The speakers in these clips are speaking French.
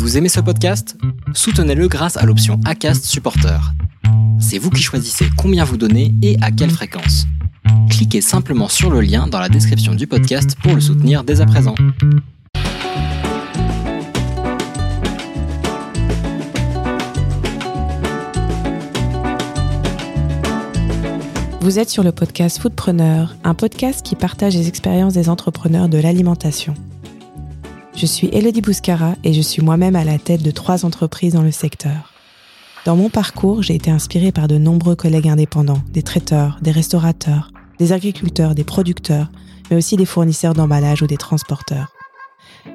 Vous aimez ce podcast? Soutenez-le grâce à l'option ACAST Supporter. C'est vous qui choisissez combien vous donnez et à quelle fréquence. Cliquez simplement sur le lien dans la description du podcast pour le soutenir dès à présent. Vous êtes sur le podcast Foodpreneur, un podcast qui partage les expériences des entrepreneurs de l'alimentation. Je suis Elodie Bouscara et je suis moi-même à la tête de trois entreprises dans le secteur. Dans mon parcours, j'ai été inspirée par de nombreux collègues indépendants, des traiteurs, des restaurateurs, des agriculteurs, des producteurs, mais aussi des fournisseurs d'emballage ou des transporteurs.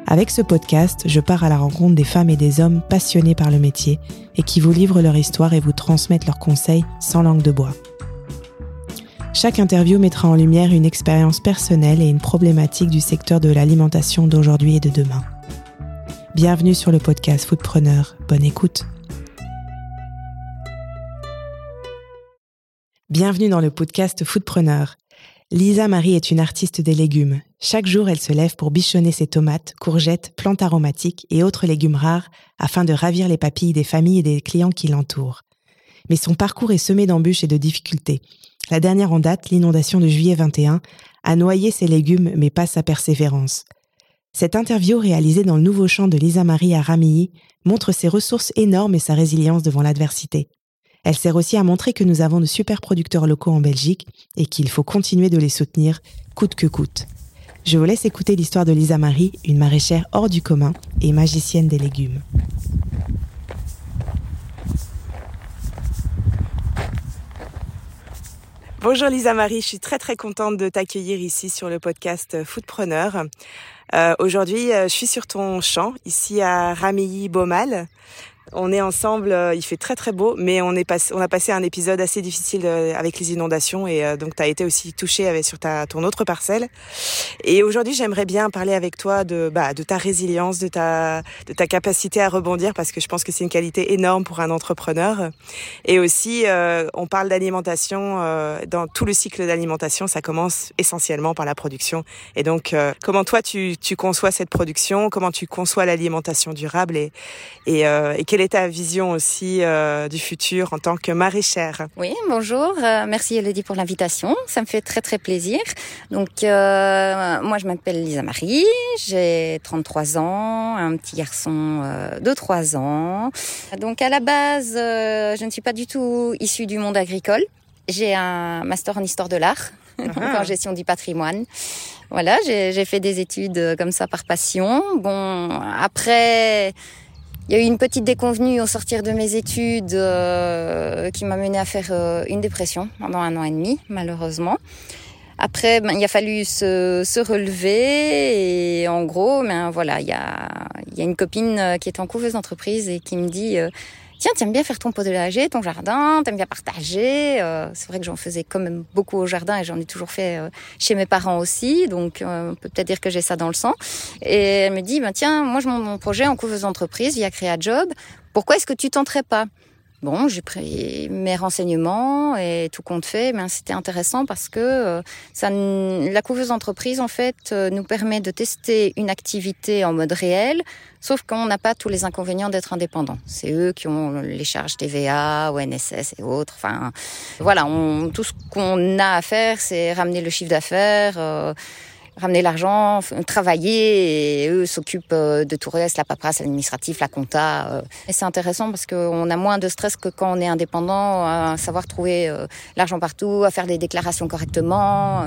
Avec ce podcast, je pars à la rencontre des femmes et des hommes passionnés par le métier et qui vous livrent leur histoire et vous transmettent leurs conseils sans langue de bois. Chaque interview mettra en lumière une expérience personnelle et une problématique du secteur de l'alimentation d'aujourd'hui et de demain. Bienvenue sur le podcast Foodpreneur. Bonne écoute. Bienvenue dans le podcast Foodpreneur. Lisa Marie est une artiste des légumes. Chaque jour, elle se lève pour bichonner ses tomates, courgettes, plantes aromatiques et autres légumes rares afin de ravir les papilles des familles et des clients qui l'entourent. Mais son parcours est semé d'embûches et de difficultés. La dernière en date, l'inondation de juillet 21, a noyé ses légumes mais pas sa persévérance. Cette interview réalisée dans le nouveau champ de Lisa Marie à Ramilly montre ses ressources énormes et sa résilience devant l'adversité. Elle sert aussi à montrer que nous avons de super producteurs locaux en Belgique et qu'il faut continuer de les soutenir coûte que coûte. Je vous laisse écouter l'histoire de Lisa Marie, une maraîchère hors du commun et magicienne des légumes. Bonjour Lisa Marie, je suis très très contente de t'accueillir ici sur le podcast Foodpreneur. Euh, Aujourd'hui, euh, je suis sur ton champ, ici à Ramilly-Beaumal. On est ensemble, euh, il fait très très beau, mais on, est on a passé un épisode assez difficile euh, avec les inondations et euh, donc tu as été aussi touché avec, sur ta, ton autre parcelle. Et aujourd'hui, j'aimerais bien parler avec toi de, bah, de ta résilience, de ta, de ta capacité à rebondir parce que je pense que c'est une qualité énorme pour un entrepreneur. Et aussi, euh, on parle d'alimentation, euh, dans tout le cycle d'alimentation, ça commence essentiellement par la production. Et donc, comment toi, tu, tu conçois cette production, comment tu conçois l'alimentation durable? Et, et, et quelle est ta vision aussi euh, du futur en tant que maraîchère? Oui, bonjour. Euh, merci Elodie pour l'invitation. Ça me fait très très plaisir. Donc euh, moi je m'appelle Lisa Marie, j'ai 33 ans, un petit garçon de 3 ans. Donc à la base, je ne suis pas du tout issue du monde agricole. J'ai un master en histoire de l'art, en gestion du patrimoine. Voilà, j'ai fait des études comme ça par passion. Bon, après il y a eu une petite déconvenue au sortir de mes études euh, qui m'a mené à faire euh, une dépression pendant un an et demi, malheureusement. Après, ben, il a fallu se, se, relever et en gros, ben voilà, il y a, y a une copine euh, qui est en couveuse d'entreprise et qui me dit euh, tiens, t'aimes bien faire ton potager, ton jardin, t'aimes bien partager. Euh, c'est vrai que j'en faisais quand même beaucoup au jardin et j'en ai toujours fait euh, chez mes parents aussi, donc euh, on peut peut-être dire que j'ai ça dans le sang. Et elle me dit, ben tiens, moi je monte mon projet en couveuse d'entreprise via Créa Job. Pourquoi est-ce que tu tenterais pas? Bon, j'ai pris mes renseignements et tout compte fait, mais c'était intéressant parce que euh, ça, la couveuse entreprise en fait euh, nous permet de tester une activité en mode réel, sauf qu'on n'a pas tous les inconvénients d'être indépendant. C'est eux qui ont les charges TVA, ONSS et autres. Enfin, voilà, tout ce qu'on a à faire, c'est ramener le chiffre d'affaires. Euh, ramener l'argent, travailler, et eux s'occupent euh, de tout reste, la paperasse, l'administratif, la compta. Euh. Et c'est intéressant parce qu'on a moins de stress que quand on est indépendant, à savoir trouver euh, l'argent partout, à faire des déclarations correctement.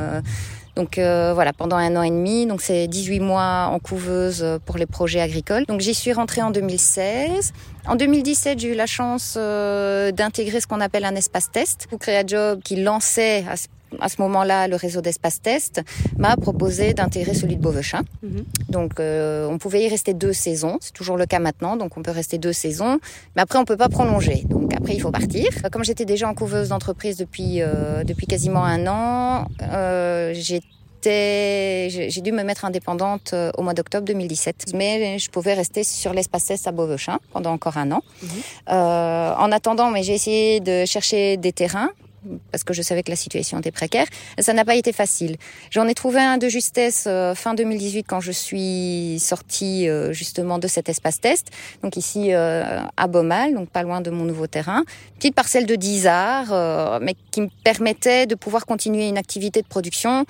Donc voilà, pendant un an et demi, donc c'est 18 mois en couveuse pour les projets agricoles. Donc j'y suis rentrée en 2016. En 2017, j'ai eu la chance d'intégrer ce qu'on appelle un espace test. Pour créer un job qui lançait à ce à ce moment-là, le réseau d'espace test m'a proposé d'intégrer celui de Beauvechin. Mm -hmm. Donc, euh, on pouvait y rester deux saisons. C'est toujours le cas maintenant. Donc, on peut rester deux saisons. Mais après, on peut pas prolonger. Donc, après, il faut partir. Comme j'étais déjà en couveuse d'entreprise depuis, euh, depuis quasiment un an, euh, j'ai j'ai dû me mettre indépendante euh, au mois d'octobre 2017. Mais je pouvais rester sur l'espace test à Beauvechin pendant encore un an. Mmh. Euh, en attendant, mais j'ai essayé de chercher des terrains parce que je savais que la situation était précaire. ça n'a pas été facile. J'en ai trouvé un de justesse euh, fin 2018 quand je suis sortie euh, justement de cet espace test, donc ici euh, à Beaumal, donc pas loin de mon nouveau terrain. Petite parcelle de 10 arts, mais qui me permettait de pouvoir continuer une activité de production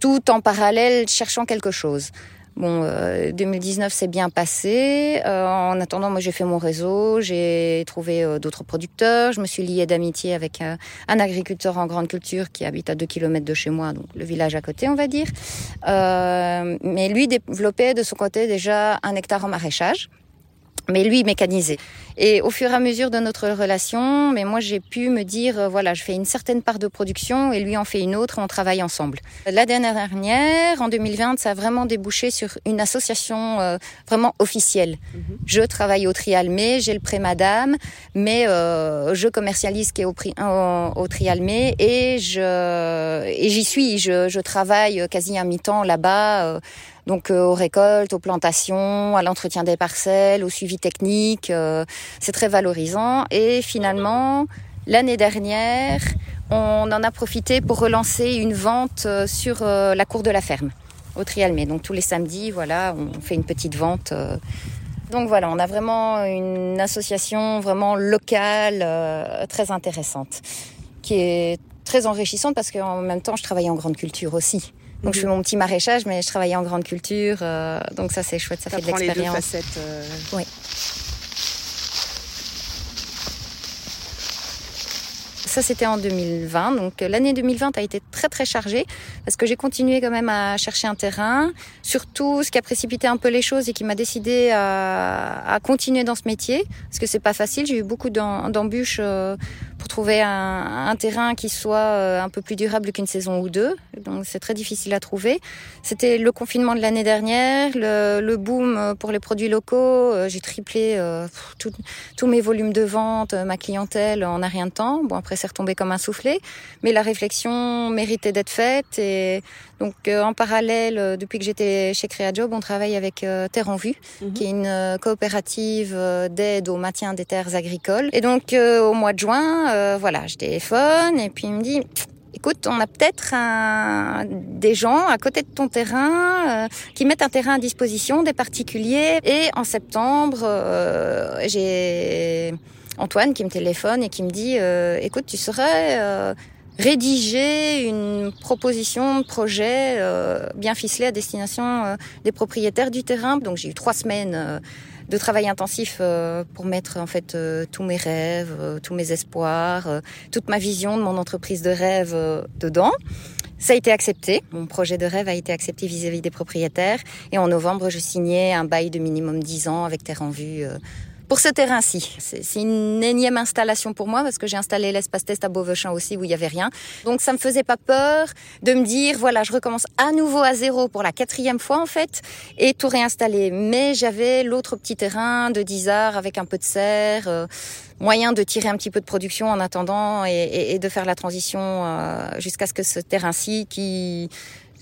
tout en parallèle cherchant quelque chose. Bon, 2019 euh, s'est bien passé. Euh, en attendant, moi j'ai fait mon réseau, j'ai trouvé euh, d'autres producteurs. Je me suis liée d'amitié avec un, agriculteur en grande culture qui habite à 2 km de chez moi, donc le village à côté, on va dire. mais lui développait de son côté déjà un hectare en maraîchage mais lui mécanisé. Et au fur et à mesure de notre relation, mais moi j'ai pu me dire euh, voilà, je fais une certaine part de production et lui en fait une autre, on travaille ensemble. La dernière dernière, en 2020, ça a vraiment débouché sur une association euh, vraiment officielle. Mhm. Je travaille au Trialmé, j'ai le pré Madame, mais euh, je commercialise qui est au, au, au Trialmé et je et j'y suis. Je, je travaille quasi à mi-temps là-bas donc euh, aux récoltes, aux plantations, à l'entretien des parcelles, au suivi technique. Euh, c'est très valorisant. Et finalement, l'année dernière, on en a profité pour relancer une vente euh, sur la cour de la ferme au Trialmé. Donc tous les samedis, voilà, on fait une petite vente. Donc voilà, on a vraiment une association vraiment locale très intéressante, qui est très enrichissante parce qu'en même temps, je travaille en grande culture aussi. Donc je fais mon petit maraîchage, mais je travaillais en grande culture, euh, donc ça c'est chouette, ça, fait de l'expérience. Euh... Oui. Ça, c'était en 2020. Donc, l'année 2020 a été très, très chargée parce que j'ai continué quand même à chercher un terrain. Surtout, ce qui a précipité un peu les choses et qui m'a décidé à, à, continuer dans ce métier. Parce que c'est pas facile. J'ai eu beaucoup d'embûches euh, pour trouver un, un, terrain qui soit euh, un peu plus durable qu'une saison ou deux. Donc c'est très difficile à trouver. C'était le confinement de l'année dernière, le, le, boom pour les produits locaux. Euh, j'ai triplé euh, tous mes volumes de vente, ma clientèle en un rien de temps. Bon après c'est retombé comme un soufflé, mais la réflexion méritait d'être faite et donc en parallèle, depuis que j'étais chez CréaJob, on travaille avec Terre en Vue, mhm. qui est une coopérative d'aide au maintien des terres agricoles. Et donc au mois de juin, euh, voilà, je téléphone et puis il me dit écoute, on a peut-être des gens à côté de ton terrain euh, qui mettent un terrain à disposition, des particuliers. Et en septembre, euh, j'ai Antoine qui me téléphone et qui me dit, écoute, tu saurais rédiger une proposition de projet bien ficelée à destination des propriétaires du terrain. Donc j'ai eu trois semaines de travail intensif euh, pour mettre en fait euh, tous mes rêves, euh, tous mes espoirs, toute ma vision de mon entreprise de rêve dedans. Ça a été accepté. Mon projet de rêve a été accepté vis-à-vis des propriétaires. Et en novembre, je signais un bail de minimum 10 ans avec Terre en Vue pour ce terrain-ci. C'est une énième installation pour moi parce que j'ai installé l'espace test à Beauvechamp aussi où il y avait rien. Donc ça me faisait pas peur de me dire voilà je recommence à nouveau à zéro pour la quatrième fois en fait et tout réinstaller. Mais j'avais l'autre petit terrain de 10 arts avec un peu de serre. Euh, moyen de tirer un petit peu de production en attendant et, et, de faire la transition euh, jusqu'à ce que ce terrain-ci qui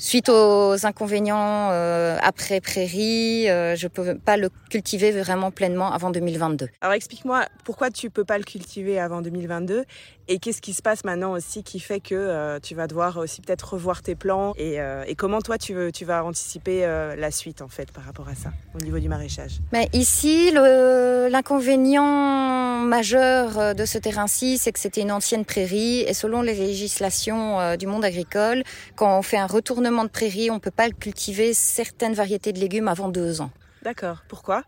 Suite aux inconvénients euh, après prairie, euh, je peux pas le cultiver vraiment pleinement avant 2022. Alors explique-moi pourquoi tu peux pas le cultiver avant 2022 et qu'est-ce qui se passe maintenant aussi qui fait que euh, tu vas devoir aussi peut-être revoir tes plans et, euh, comment toi tu, vas anticiper euh, la suite en fait par rapport à ça au niveau du maraîchage? Mais ici, l'inconvénient majeur de ce terrain-ci, c'est que c'était une ancienne prairie et selon les législations du monde agricole, quand on fait un retournement de prairie, on peut pas cultiver certaines variétés de légumes avant deux ans. D'accord. Pourquoi?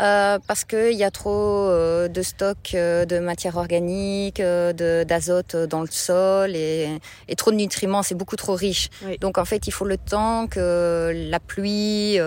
Euh, Parce qu'il y a trop euh, de stocks euh, de matière organique, euh, d'azote dans le sol et, et, trop de nutriments. C'est beaucoup trop riche. Donc en fait, il faut le temps que la pluie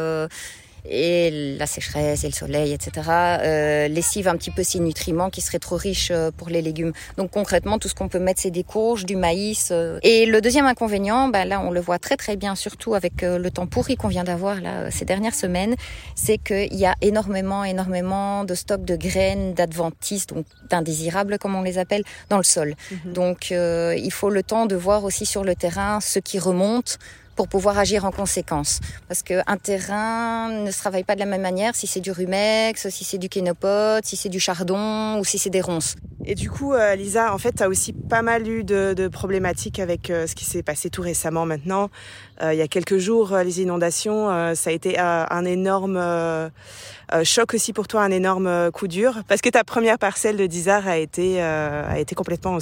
et la sécheresse et le soleil, etc., euh, lessive un petit peu ces nutriments qui seraient trop riches euh, pour les légumes. Donc concrètement, tout ce qu'on peut mettre, c'est des courges, du maïs. Euh. Et le deuxième inconvénient, ben là, on le voit très très bien, surtout avec euh, le temps pourri qu'on vient d'avoir là ces dernières semaines, c'est qu'il y a énormément, énormément de stocks de graines, d'adventices, donc d'indésirables comme on les appelle, dans le sol. Mhm. Donc il faut le temps de voir aussi sur le terrain ce qui remonte pour pouvoir agir en conséquence. Parce qu'un terrain ne se travaille pas de la même manière si c'est du rumex, si c'est du kénopote, si c'est du chardon ou si c'est des ronces. Et du coup, euh, Lisa, en fait, tu as aussi pas mal eu de, de problématiques avec euh, ce qui s'est passé tout récemment maintenant. Euh, il y a quelques jours, les inondations, ça a été un énorme choc aussi pour toi, un énorme coup dur, parce que ta première parcelle de Dizar a été, a été complètement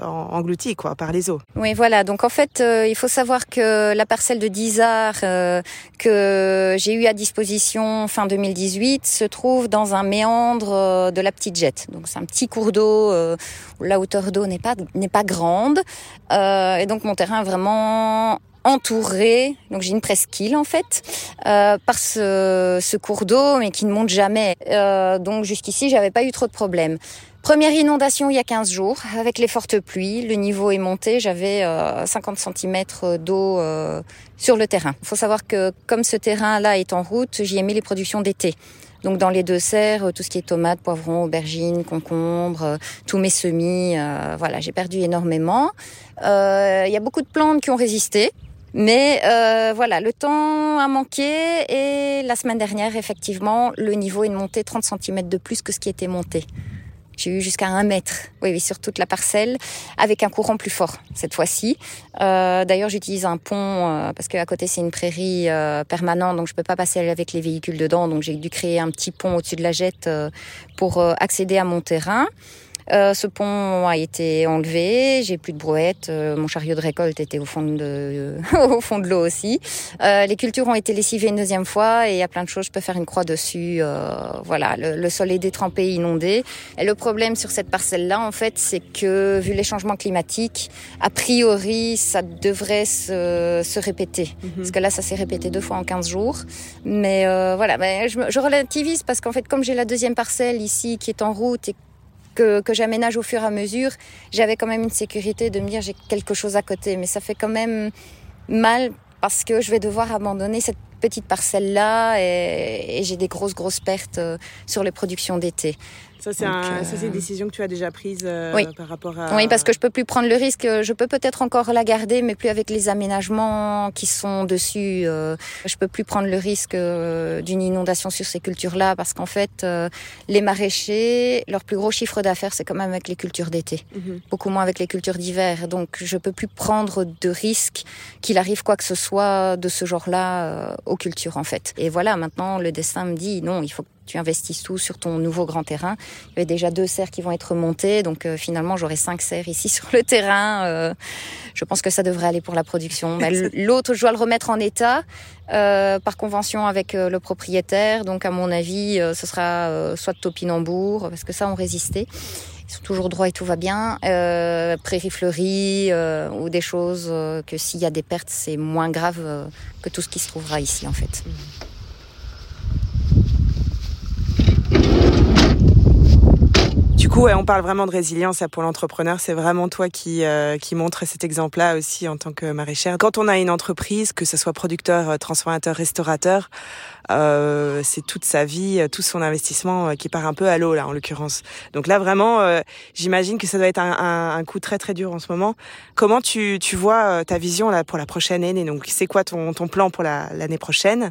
engloutie quoi, par les eaux. Oui, voilà. Donc en fait, il faut savoir que la parcelle de Dizar que j'ai eu à disposition fin 2018 se trouve dans un méandre de la Petite Jette. Donc c'est un petit cours d'eau où la hauteur d'eau n'est pas n'est pas grande, et donc mon terrain est vraiment entouré, donc j'ai une presqu'île en fait, euh, par ce, ce, cours d'eau, mais qui ne monte jamais. Euh, donc jusqu'ici, j'avais pas eu trop de problèmes. Première inondation il y a 15 jours, avec les fortes pluies, le niveau est monté, j'avais euh, 50 cm d'eau euh, sur le terrain. Il faut savoir que comme ce terrain-là est en route, j'y ai mis les productions d'été. Donc dans les deux serres, tout ce qui est tomates, poivrons, aubergines, concombres, euh, tous mes semis, euh, voilà, j'ai perdu énormément. Il y a beaucoup de plantes qui ont résisté, mais euh, voilà, le temps a manqué et la semaine dernière, effectivement, le niveau est monté 30 cm de plus que ce qui était monté. J'ai eu jusqu'à un mètre, oui, oui, sur toute la parcelle, avec un courant plus fort cette fois-ci. Euh, D'ailleurs, j'utilise un pont euh, parce qu'à côté c'est une prairie euh, permanente, donc je peux pas passer avec les véhicules dedans, donc j'ai dû créer un petit pont au-dessus de la jette euh, pour accéder à mon terrain. Euh, ce pont a été enlevé, j'ai plus de brouette, euh, mon chariot de récolte était au fond de, au fond de l'eau aussi. Euh, les cultures ont été lessivées une deuxième fois et il y a plein de choses, je peux faire une croix dessus. voilà, le, le, sol est détrempé, inondé. Et le problème sur cette parcelle-là, en fait, c'est que vu les changements climatiques, a priori, ça devrait se, se répéter. Mm -hmm. Parce que là, ça s'est répété deux fois en 15 jours. Mais voilà, mais je, je relativise parce qu'en fait, comme j'ai la deuxième parcelle ici qui est en route et que, que j'aménage au fur et à mesure, j'avais quand même une sécurité de me dire j'ai quelque chose à côté. Mais ça fait quand même mal parce que je vais devoir abandonner cette petite parcelle là et, et j'ai des grosses grosses pertes sur les productions d'été. Ça, c'est un, euh... une décision que tu as déjà prise euh, oui. par rapport à... Oui, parce que je peux plus prendre le risque. Je peux peut-être encore la garder, mais plus avec les aménagements qui sont dessus. Euh, je peux plus prendre le risque euh, d'une inondation sur ces cultures-là, parce qu'en fait, euh, les maraîchers, leur plus gros chiffre d'affaires, c'est quand même avec les cultures d'été, mm -hmm. beaucoup moins avec les cultures d'hiver. Donc, je peux plus prendre de risque qu'il arrive quoi que ce soit de ce genre-là euh, aux cultures, en fait. Et voilà, maintenant, le destin me dit, non, il faut tu investisses tout sur ton nouveau grand terrain. Il y a déjà deux serres qui vont être montées, donc euh, finalement j'aurai cinq serres ici sur le terrain. Euh, je pense que ça devrait aller pour la production. L'autre, je dois le remettre en état euh, par convention avec euh, le propriétaire. Donc à mon avis, euh, ce sera soit de topinambour, parce que ça ont résisté. Ils sont toujours droits et tout va bien. Euh, prairie fleurie euh, ou des choses euh, que s'il y a des pertes, c'est moins grave que tout ce qui se trouvera ici en fait. Du coup, on parle vraiment de résilience pour l'entrepreneur. C'est vraiment toi qui, euh, qui montre cet exemple-là aussi en tant que maraîchère. Quand on a une entreprise, que ce soit producteur, transformateur, restaurateur, euh, c'est toute sa vie, tout son investissement qui part un peu à l'eau là, en l'occurrence. Donc là, vraiment, euh, j'imagine que ça doit être un, un, un, coup très très dur en ce moment. Comment tu, tu vois ta vision là pour la prochaine année? Donc, c'est quoi ton, ton plan pour l'année la, prochaine?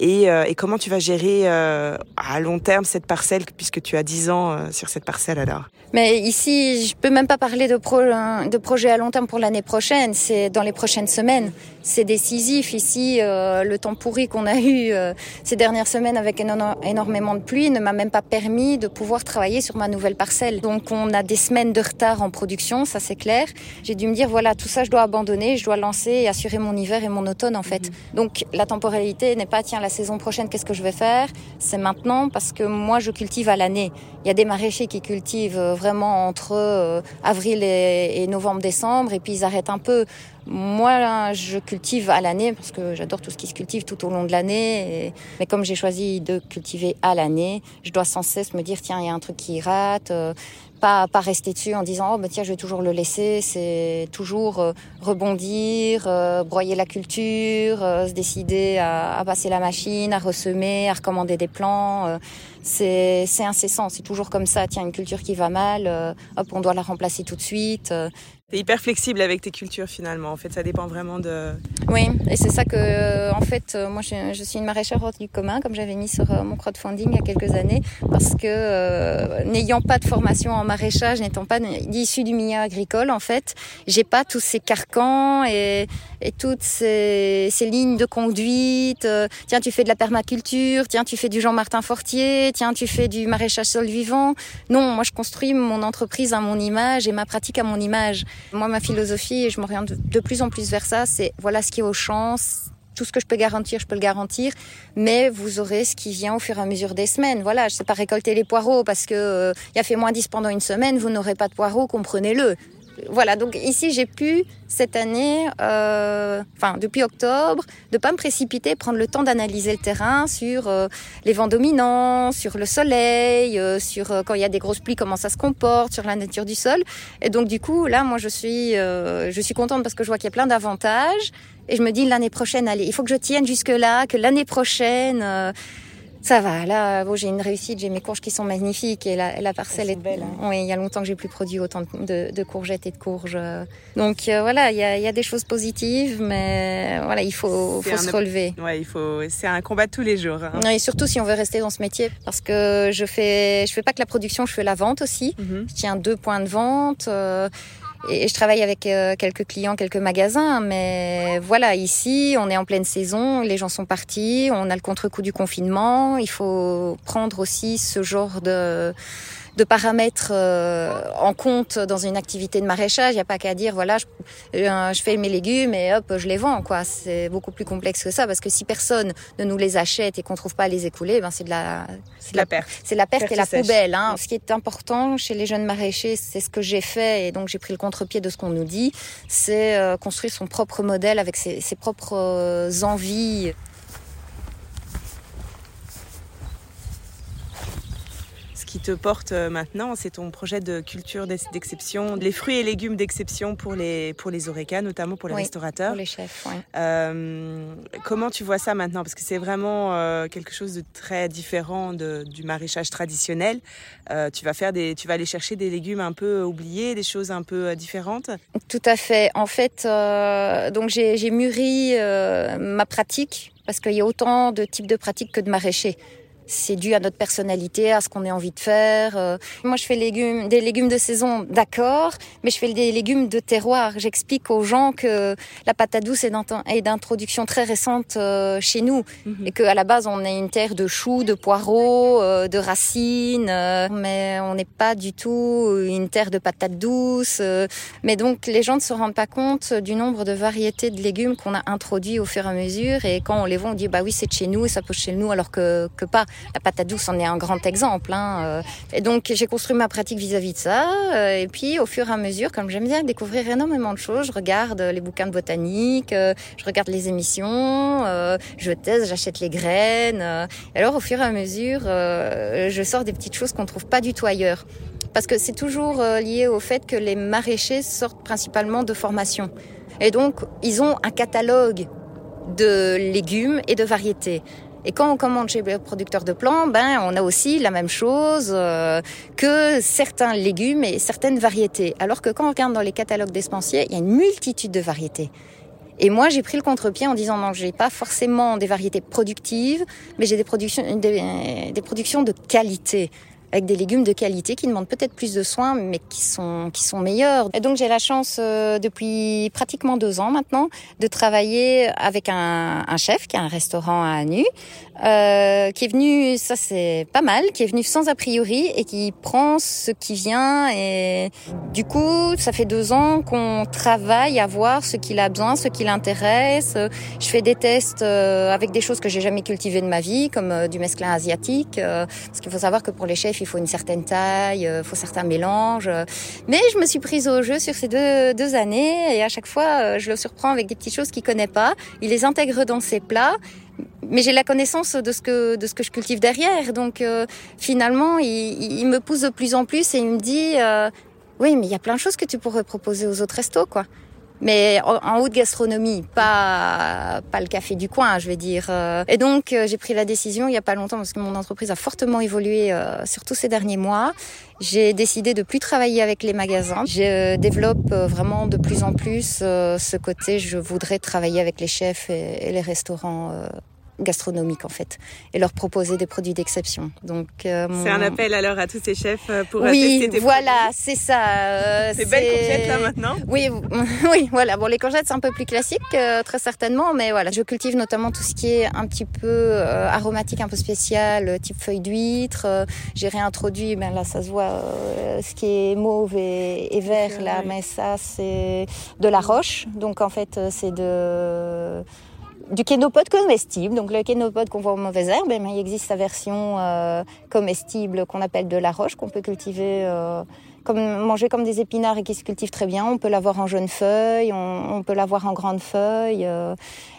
Et, et, comment tu vas gérer à long terme cette parcelle puisque tu as 10 ans sur cette parcelle alors Mais ici, je peux même pas parler de, pro, de projet à long terme pour l'année prochaine. C'est dans les prochaines semaines. C'est décisif ici. Euh, le temps pourri qu'on a eu euh, ces dernières semaines avec énormément de pluie ne m'a même pas permis de pouvoir travailler sur ma nouvelle parcelle. Donc on a des semaines de retard en production, ça c'est clair. J'ai dû me dire voilà tout ça je dois abandonner, je dois lancer et assurer mon hiver et mon automne en fait. -hmm. Donc la temporalité n'est pas tiens la saison prochaine qu'est-ce que je vais faire, c'est maintenant parce que moi je cultive à l'année. Il y a des maraîchers qui cultivent vraiment entre euh, avril et, novembre-décembre et puis ils arrêtent un peu. Moi, je cultive à l'année parce que j'adore tout ce qui se cultive tout au long de l'année. Mais comme j'ai choisi de cultiver à l'année, je dois sans cesse me dire tiens, il y a un truc qui rate. Euh, pas, rester dessus en disant oh bah tiens je vais toujours le laisser c'est toujours euh, rebondir euh, broyer la culture euh, se décider à, à, passer la machine à ressemer à recommander des plants c'est incessant, c'est toujours comme ça. Tiens, une culture qui va mal, hop, on doit la remplacer tout de suite. T'es hyper flexible avec tes cultures finalement. En fait, ça dépend vraiment de. Oui, et c'est ça que, euh, en fait, euh, moi, je, je, suis une maraîchère hors du commun, comme j'avais mis sur euh, mon crowdfunding il y a quelques années, parce que n'ayant pas de formation en maraîchage, n'étant pas issue du milieu agricole, en fait, j'ai pas tous ces carcans et, et toutes ces, ces, lignes de conduite. tiens, tu fais de la permaculture. Tiens, tu fais du Jean-Martin Fortier. Tiens, tu fais du maraîchage sol vivant. Non, moi, je construis mon entreprise à mon image et ma pratique à mon image. Moi, ma philosophie, et je m'oriente de plus en plus vers ça, c'est voilà ce qui est aux chances. Tout ce que je peux garantir, je peux le garantir, mais vous aurez ce qui vient au fur et à mesure des semaines. Voilà, je sais pas récolter les poireaux parce que euh, il a fait moins 10 pendant une semaine, vous n'aurez pas de poireaux, comprenez-le voilà, donc ici j'ai pu cette année, euh, enfin depuis octobre, de pas me précipiter, prendre le temps d'analyser le terrain sur euh, les vents dominants, sur le soleil, euh, sur quand il y a des grosses pluies comment ça se comporte, sur la nature du sol. Et donc du coup là, moi je suis, je suis contente parce que je vois qu'il y a plein d'avantages. Et je me dis l'année prochaine, allez, il faut que je tienne jusque là, que l'année prochaine ça va. Là, bon, j'ai une réussite. J'ai mes courges qui sont magnifiques et la, la parcelle est belle. Hein. Oui, il y a longtemps que j'ai plus produit autant de, de, courgettes et de courges. Donc euh, voilà, il y a, y a, des choses positives, mais voilà, il faut, faut se relever. Ouais, il faut. C'est un combat de tous les jours. Hein. Et surtout si on veut rester dans ce métier, parce que je fais, je fais pas que la production, je fais la vente aussi. Mm-hmm. Je tiens deux points de vente. Euh, et je travaille avec euh, quelques clients, quelques magasins, mais voilà, ici, on est en pleine saison, les gens sont partis, on a le contre-coup du confinement, il faut prendre aussi ce genre de de paramètres euh, en compte dans une activité de maraîchage. Il n'y a pas qu'à dire voilà, je, euh, je, fais mes légumes et hop, je les vends. quoi. C'est beaucoup plus complexe que ça parce que si personne ne nous les achète et qu'on trouve pas à les écouler, ben c'est de la c'est la, perte. C'est la perte, et la poubelle. Hein. Ce qui est important chez les jeunes maraîchers, c'est ce que j'ai fait et donc j'ai pris le contre-pied de ce qu'on nous dit, c'est euh, construire son propre modèle avec ses, ses propres envies. Te porte euh, maintenant, c'est ton projet de culture d'exception, les fruits et légumes d'exception pour les, pour les oreca, notamment pour les restaurateurs. Pour les chefs, euh, comment tu vois ça maintenant? Parce que c'est vraiment euh, quelque chose de très différent de, du maraîchage traditionnel. tu vas faire des, tu vas aller chercher des légumes un peu oubliés, des choses un peu différentes? Tout à fait. En fait, donc j'ai mûri ma pratique parce qu'il y a autant de types de pratiques que de maraîchers c'est dû à notre personnalité, à ce qu'on a envie de faire. Euh, moi, je fais légumes, des légumes de saison, d'accord, mais je fais des légumes de terroir. J'explique aux gens que la patate douce est d'introduction très récente euh, chez nous mhm. et qu'à la base, on est une terre de choux, de poireaux, euh, de racines, mais on n'est pas du tout une terre de patates douces. mais donc, les gens ne se rendent pas compte du nombre de variétés de légumes qu'on a introduits au fur et à mesure. Et quand on les voit, on dit bah oui, c'est de chez nous et ça pousse chez nous, alors que que pas. La patate douce en est un grand exemple. Hein. Euh. Et donc j'ai construit ma pratique vis-à-vis de ça. Euh, et puis au fur et à mesure, comme j'aime bien découvrir énormément de choses, je regarde les bouquins de botanique, euh, je regarde les émissions, je teste, j'achète les graines. Et alors au fur et à mesure, je sors des petites choses qu'on trouve pas du tout ailleurs. Parce que c'est toujours lié au fait que les maraîchers sortent principalement de formation. Et donc, ils ont un catalogue de légumes et de variétés. Et quand on commande chez le producteur de plants, ben on a aussi la même chose euh, que certains légumes et certaines variétés. Alors que quand on regarde dans les catalogues d'espanciers, il y a une multitude de variétés. Et moi, j'ai pris le contre-pied en disant non, j'ai pas forcément des variétés productives, mais j'ai des productions, des, des productions de qualité avec des légumes de qualité qui demandent peut-être plus de soins, mais qui sont qui sont meilleurs. Et donc j'ai la chance euh, depuis pratiquement deux ans maintenant de travailler avec un, un chef qui a un restaurant à Anu, euh, qui est venu, ça c'est pas mal, qui est venu sans a priori et qui prend ce qui vient. Et du coup, ça fait deux ans qu'on travaille à voir ce qu'il a besoin, ce qui l'intéresse. Je fais des tests euh, avec des choses que j'ai jamais cultivées de ma vie, comme euh, du mesclin asiatique, parce qu'il faut savoir que pour les chefs il faut une certaine taille, il faut certains mélanges. Mais je me suis prise au jeu sur ces deux, deux années et à chaque fois, je le surprends avec des petites choses qu'il connaît pas. Il les intègre dans ses plats mais j'ai la connaissance de ce que de ce que je cultive derrière. Donc euh, finalement, il, il, me pousse de plus en plus et il me dit oui, mais il y a plein de choses que tu pourrais proposer aux autres restos, quoi. mais en, haute gastronomie, pas pas le café du coin, je vais dire. Euh. Et donc euh, j'ai pris la décision il y a pas longtemps parce que mon entreprise a fortement évolué euh, surtout ces derniers mois. J'ai décidé de plus travailler avec les magasins. Je développe vraiment de plus en plus ce côté. Je voudrais travailler avec les chefs et, et les restaurants gastronomique en fait et leur proposer des produits d'exception. Donc euh, c'est un appel alors à tous ces chefs euh, pour oui, tester tes voilà, c'est ça. Euh, ces belles courgettes là maintenant. Oui, oui, voilà. Bon, les courgettes c'est un peu plus classique très certainement, mais voilà, je cultive notamment tout ce qui est un petit peu aromatique, un peu spécial, type feuille d'huître. J'ai réintroduit, ben là ça se voit, ce qui est mauve et, et vert là, mais ça c'est de la roche. Donc en fait c'est de du kénopode comestible. Donc le kénopode qu'on voit aux mauvaises herbes, eh il existe sa version euh, comestible qu'on appelle de la roche, qu'on peut cultiver, euh, comme manger comme des épinards et qui se cultive très bien. On peut l'avoir en jeune feuille, on, peut l'avoir en grande feuille. Euh,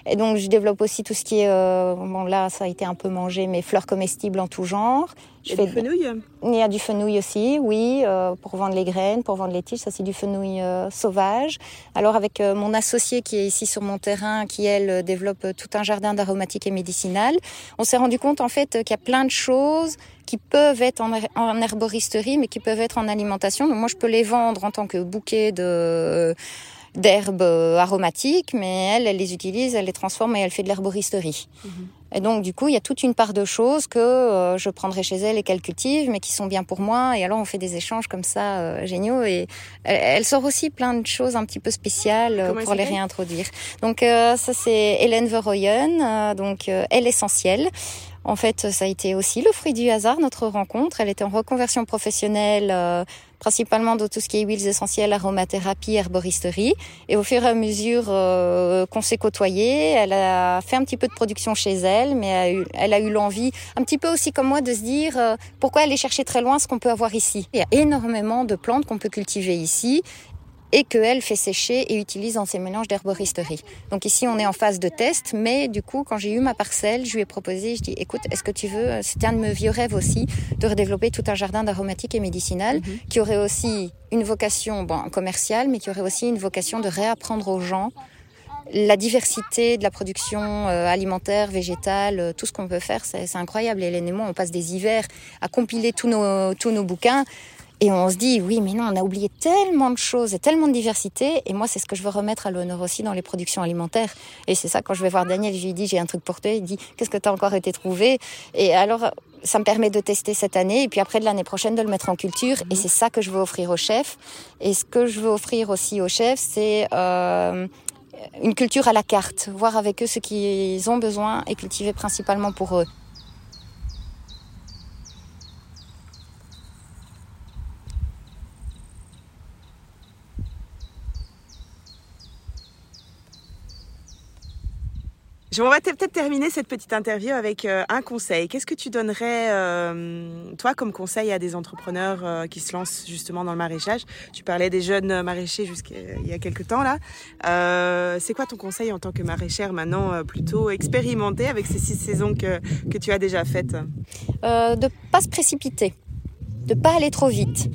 et donc je développe aussi tout ce qui est, bon là ça a été un peu mangé, mais fleurs comestibles en tout genre. Je il y a du fenouil Il y a du fenouil aussi, oui, euh, pour vendre les graines, pour vendre les tiges. Ça, c'est du fenouil euh, sauvage. Alors, avec euh, mon associé qui est ici sur mon terrain, qui, elle, développe tout un jardin d'aromatiques et médicinales, on s'est rendu compte, en fait, qu'il y a plein de choses qui peuvent être en, en, herboristerie, mais qui peuvent être en alimentation. Donc, moi, je peux les vendre en tant que bouquet de d'herbes aromatiques, mais elle, elle les utilise, elle les transforme et elle fait de l'herboristerie. Mhm. Et donc, du coup, il y a toute une part de choses que euh, je prendrai chez elle et qu'elle cultive, mais qui sont bien pour moi. Et alors, on fait des échanges comme ça euh, géniaux. Et elle, sort aussi plein de choses un petit peu spéciales euh, pour les réintroduire. Donc, ça, c'est Hélène Verhoyen, donc Elle Essentielle. En fait, ça a été aussi le fruit du hasard, notre rencontre. Elle était en reconversion professionnelle, euh, principalement dans tout ce qui est huiles essentielles, aromathérapie, herboristerie. Et au fur et à mesure euh, qu'on s'est côtoyé, elle a fait un petit peu de production chez elle, mais elle a eu, l'envie, un petit peu aussi comme moi, de se dire euh, pourquoi aller chercher très loin ce qu'on peut avoir ici. Il y a énormément de plantes qu'on peut cultiver ici et qu'elle fait sécher et utilise dans ses mélanges d'herboristerie. Donc ici, on est en phase de test, mais du coup, quand j'ai eu ma parcelle, je lui ai proposé, je dis, écoute, est-ce que tu veux, c'était un de mes vieux rêves aussi, de redévelopper tout un jardin d'aromatiques et médicinales, mhm. qui aurait aussi une vocation bon, commerciale, mais qui aurait aussi une vocation de réapprendre aux gens la diversité de la production euh, alimentaire, végétale, euh, tout ce qu'on peut faire, c'est incroyable. Hélène et moi, on passe des hivers à compiler tous nos, tous nos bouquins. Et on se dit, oui, mais non, on a oublié tellement de choses et tellement de diversité. Et moi, c'est ce que je veux remettre à l'honneur aussi dans les productions alimentaires. Et c'est ça, quand je vais voir Daniel, je lui dis, j'ai un truc pour toi. Il dit, qu'est-ce que tu as encore été trouvé? Et alors, ça me permet de tester cette année et puis après de l'année prochaine de le mettre en culture. Et c'est ça que je veux offrir aux chefs. Et ce que je veux offrir aussi aux chefs, c'est euh, une culture à la carte. Voir avec eux ce qu'ils ont besoin et cultiver principalement pour eux. On va peut-être terminer cette petite interview avec euh, un conseil. Qu'est-ce que tu donnerais, euh, toi, comme conseil à des entrepreneurs euh, qui se lancent justement dans le maraîchage? Tu parlais des jeunes maraîchers jusqu'il y a quelques temps là. c'est quoi ton conseil en tant que maraîchère maintenant plutôt expérimentée avec ces six saisons que, que tu as déjà faites? De pas se précipiter, de pas aller trop vite.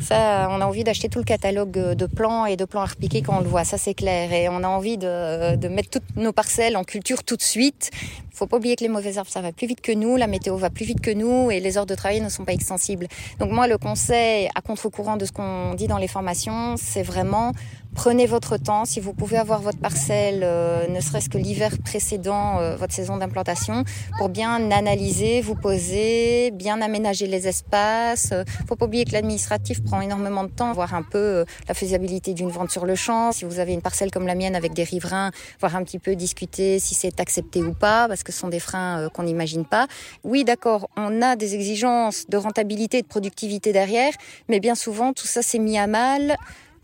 Ça, on a envie d'acheter tout le catalogue de plans et de plans à quand on le voit, ça c'est clair. Et on a envie de, de mettre toutes nos parcelles en culture tout de suite. Faut pas oublier que les mauvaises herbes, ça va plus vite que nous, la météo va plus vite que nous et les heures de travail ne sont pas extensibles. Donc moi, le conseil à contre-courant de ce qu'on dit dans les formations, c'est vraiment Prenez votre temps. Si vous pouvez avoir votre parcelle, euh, ne serait-ce que l'hiver précédent, euh, votre saison d'implantation, pour bien analyser, vous poser, bien aménager les espaces. Euh, faut pas oublier que l'administratif prend énormément de temps, voir un peu la faisabilité d'une vente sur le champ. Si vous avez une parcelle comme la mienne avec des riverains, voir un petit peu discuter si c'est accepté ou pas, parce que ce sont des freins qu'on n'imagine pas. Oui, d'accord, on a des exigences de rentabilité, de productivité derrière, mais bien souvent tout ça s'est mis à mal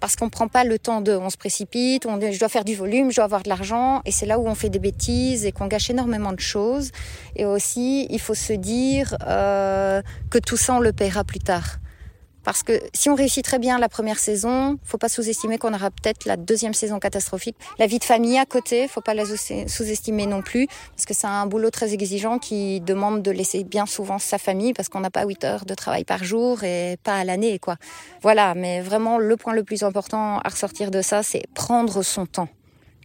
parce qu'on prend pas le temps de, on se précipite, on je dois faire du volume, je dois avoir de l'argent, et c'est là où on fait des bêtises et qu'on gâche énormément de choses. Et aussi, il faut se dire euh, que tout ça on le paiera plus tard. Parce que si on réussit très bien la première saison, faut pas sous-estimer qu'on aura peut-être la deuxième saison catastrophique. La vie de famille à côté, faut pas la sous-estimer non plus, parce que c'est un boulot très exigeant qui demande de laisser bien souvent sa famille, parce qu'on n'a pas 8 heures de travail par jour et pas à l'année, quoi. Voilà, mais vraiment le point le plus important à ressortir de ça, c'est prendre son temps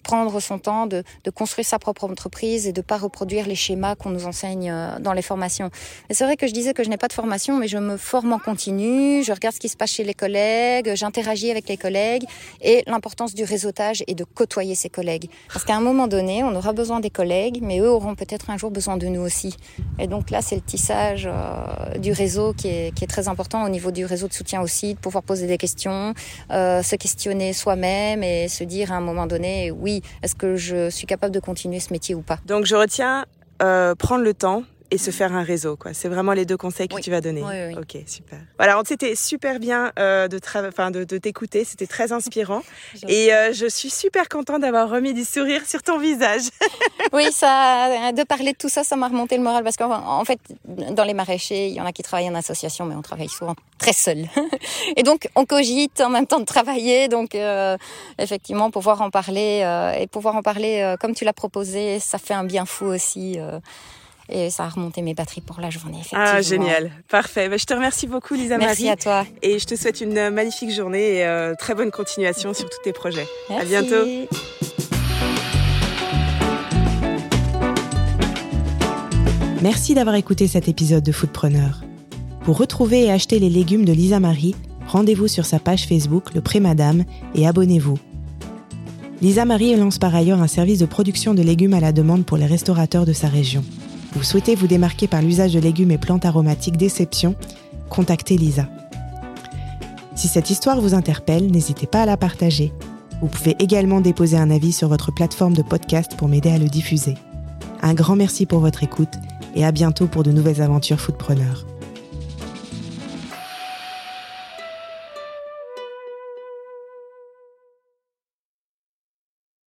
prendre son temps, de, de, construire sa propre entreprise et de pas reproduire les schémas qu'on nous enseigne euh, dans les formations. Et c'est vrai que je disais que je n'ai pas de formation, mais je me forme en continu, je regarde ce qui se passe chez les collègues, j'interagis avec les collègues et l'importance du réseautage et de côtoyer ses collègues. Parce qu'à un moment donné, on aura besoin des collègues, mais eux auront peut-être un jour besoin de nous aussi. Et donc là, c'est le tissage euh, du réseau qui est, qui est, très important au niveau du réseau de soutien aussi, de pouvoir poser des questions, euh, se questionner soi-même et se dire à un moment donné, oui, est-ce que je suis capable de continuer ce métier ou pas? Donc je retiens euh, prendre le temps et se faire un réseau. quoi. C'est vraiment les deux conseils que tu vas donner. Oui, oui. Ok, super. Voilà, c'était super bien euh, de, enfin, de, de t'écouter, c'était très inspirant. et euh, je suis super contente d'avoir remis du sourire sur ton visage. oui, ça, de parler de tout ça, ça m'a remonté le moral parce qu'en fait, dans les maraîchers, il y en a qui travaillent en association, mais on travaille souvent très seul. et donc, on cogite en même temps de travailler. Donc, euh, effectivement, pouvoir en parler euh, et pouvoir en parler euh, comme tu l'as proposé, ça fait un bien fou aussi. Euh, et ça a remonté mes batteries pour la journée. Ah, génial. Parfait. Bah, je te remercie beaucoup, Lisa Marie. Merci à toi. Et je te souhaite une magnifique journée et euh, très bonne continuation sur tous tes projets. Merci. À bientôt. Merci d'avoir écouté cet épisode de Foodpreneur. Pour retrouver et acheter les légumes de Lisa Marie, rendez-vous sur sa page Facebook Le Pré Madame et abonnez-vous. Lisa Marie lance par ailleurs un service de production de légumes à la demande pour les restaurateurs de sa région. Vous souhaitez vous démarquer par l'usage de légumes et plantes aromatiques d'exception? Contactez Lisa. Si cette histoire vous interpelle, n'hésitez pas à la partager. Vous pouvez également déposer un avis sur votre plateforme de podcast pour m'aider à le diffuser. Un grand merci pour votre écoute et à bientôt pour de nouvelles aventures footpreneurs.